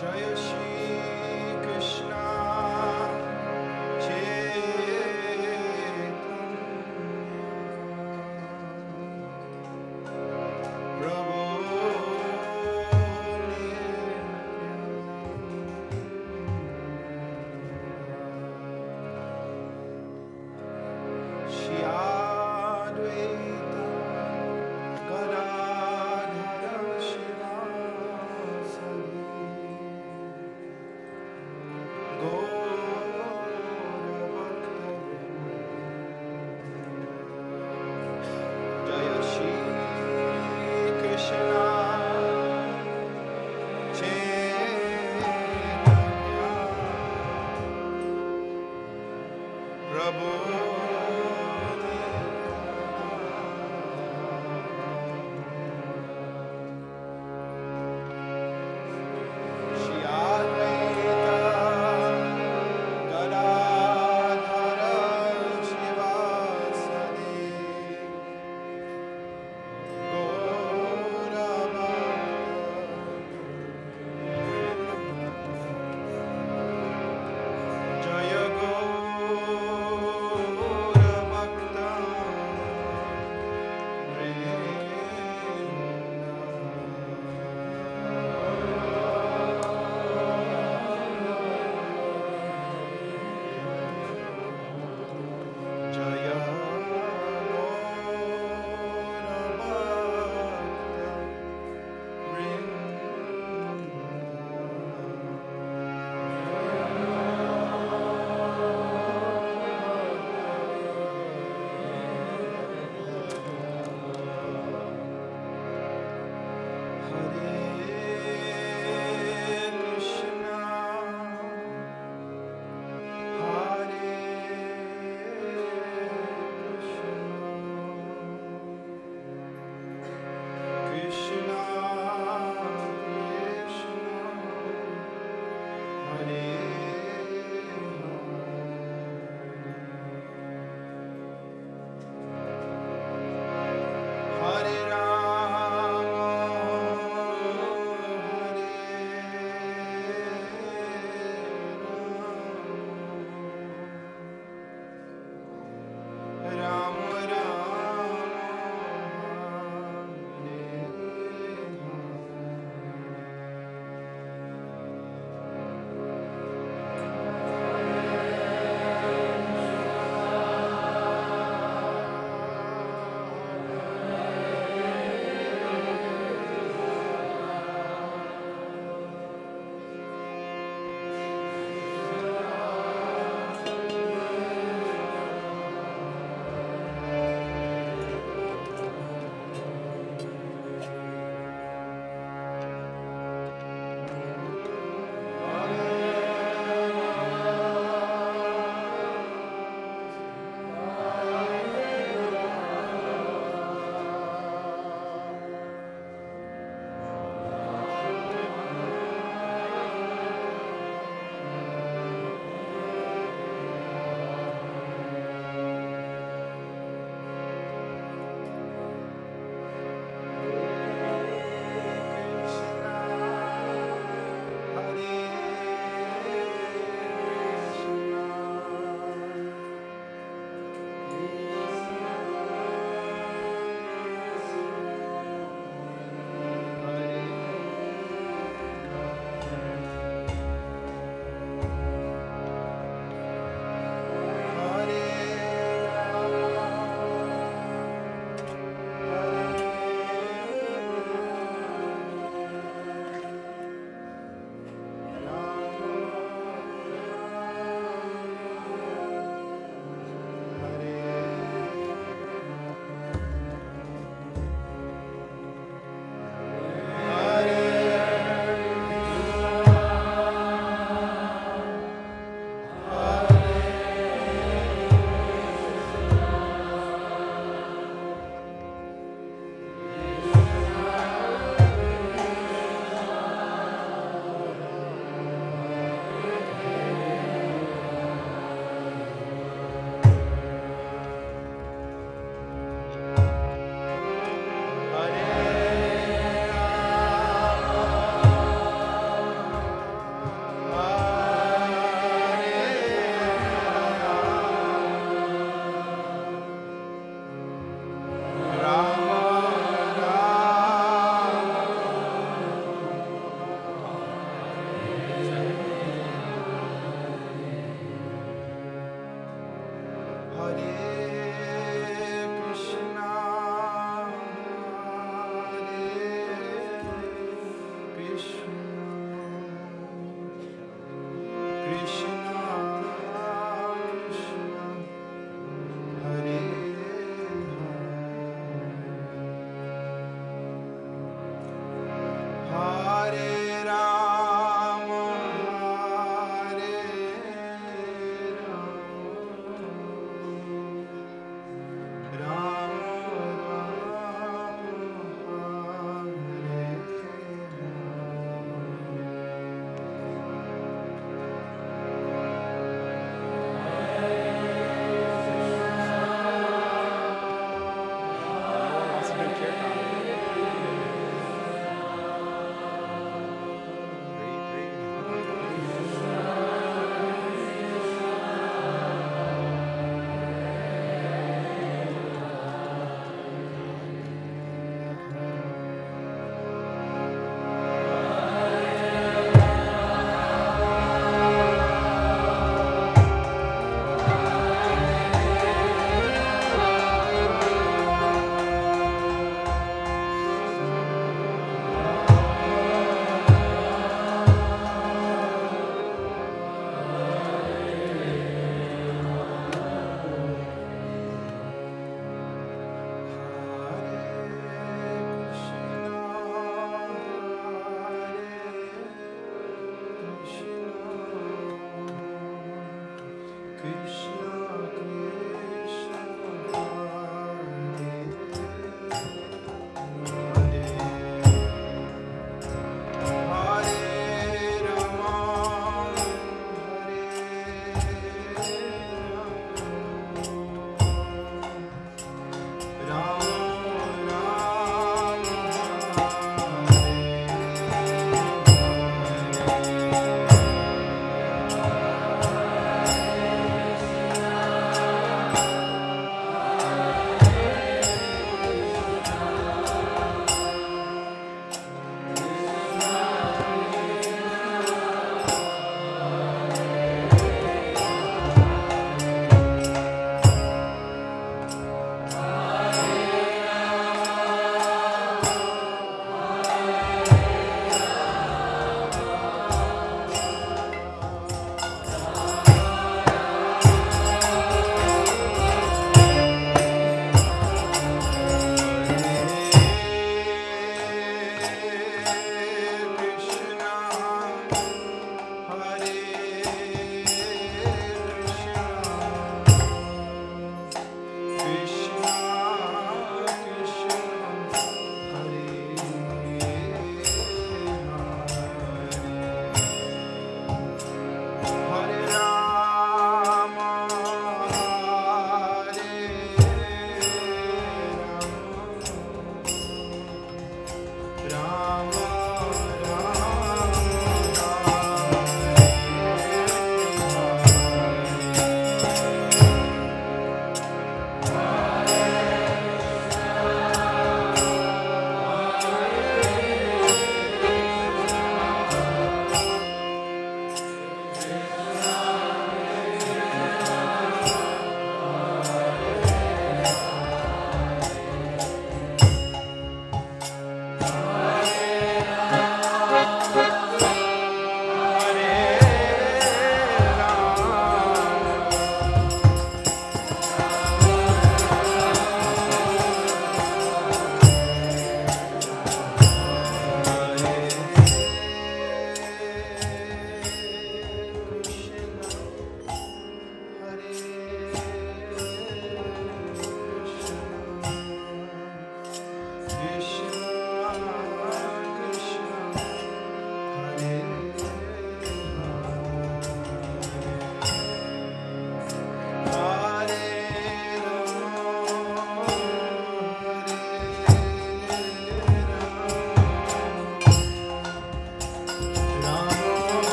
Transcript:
Hare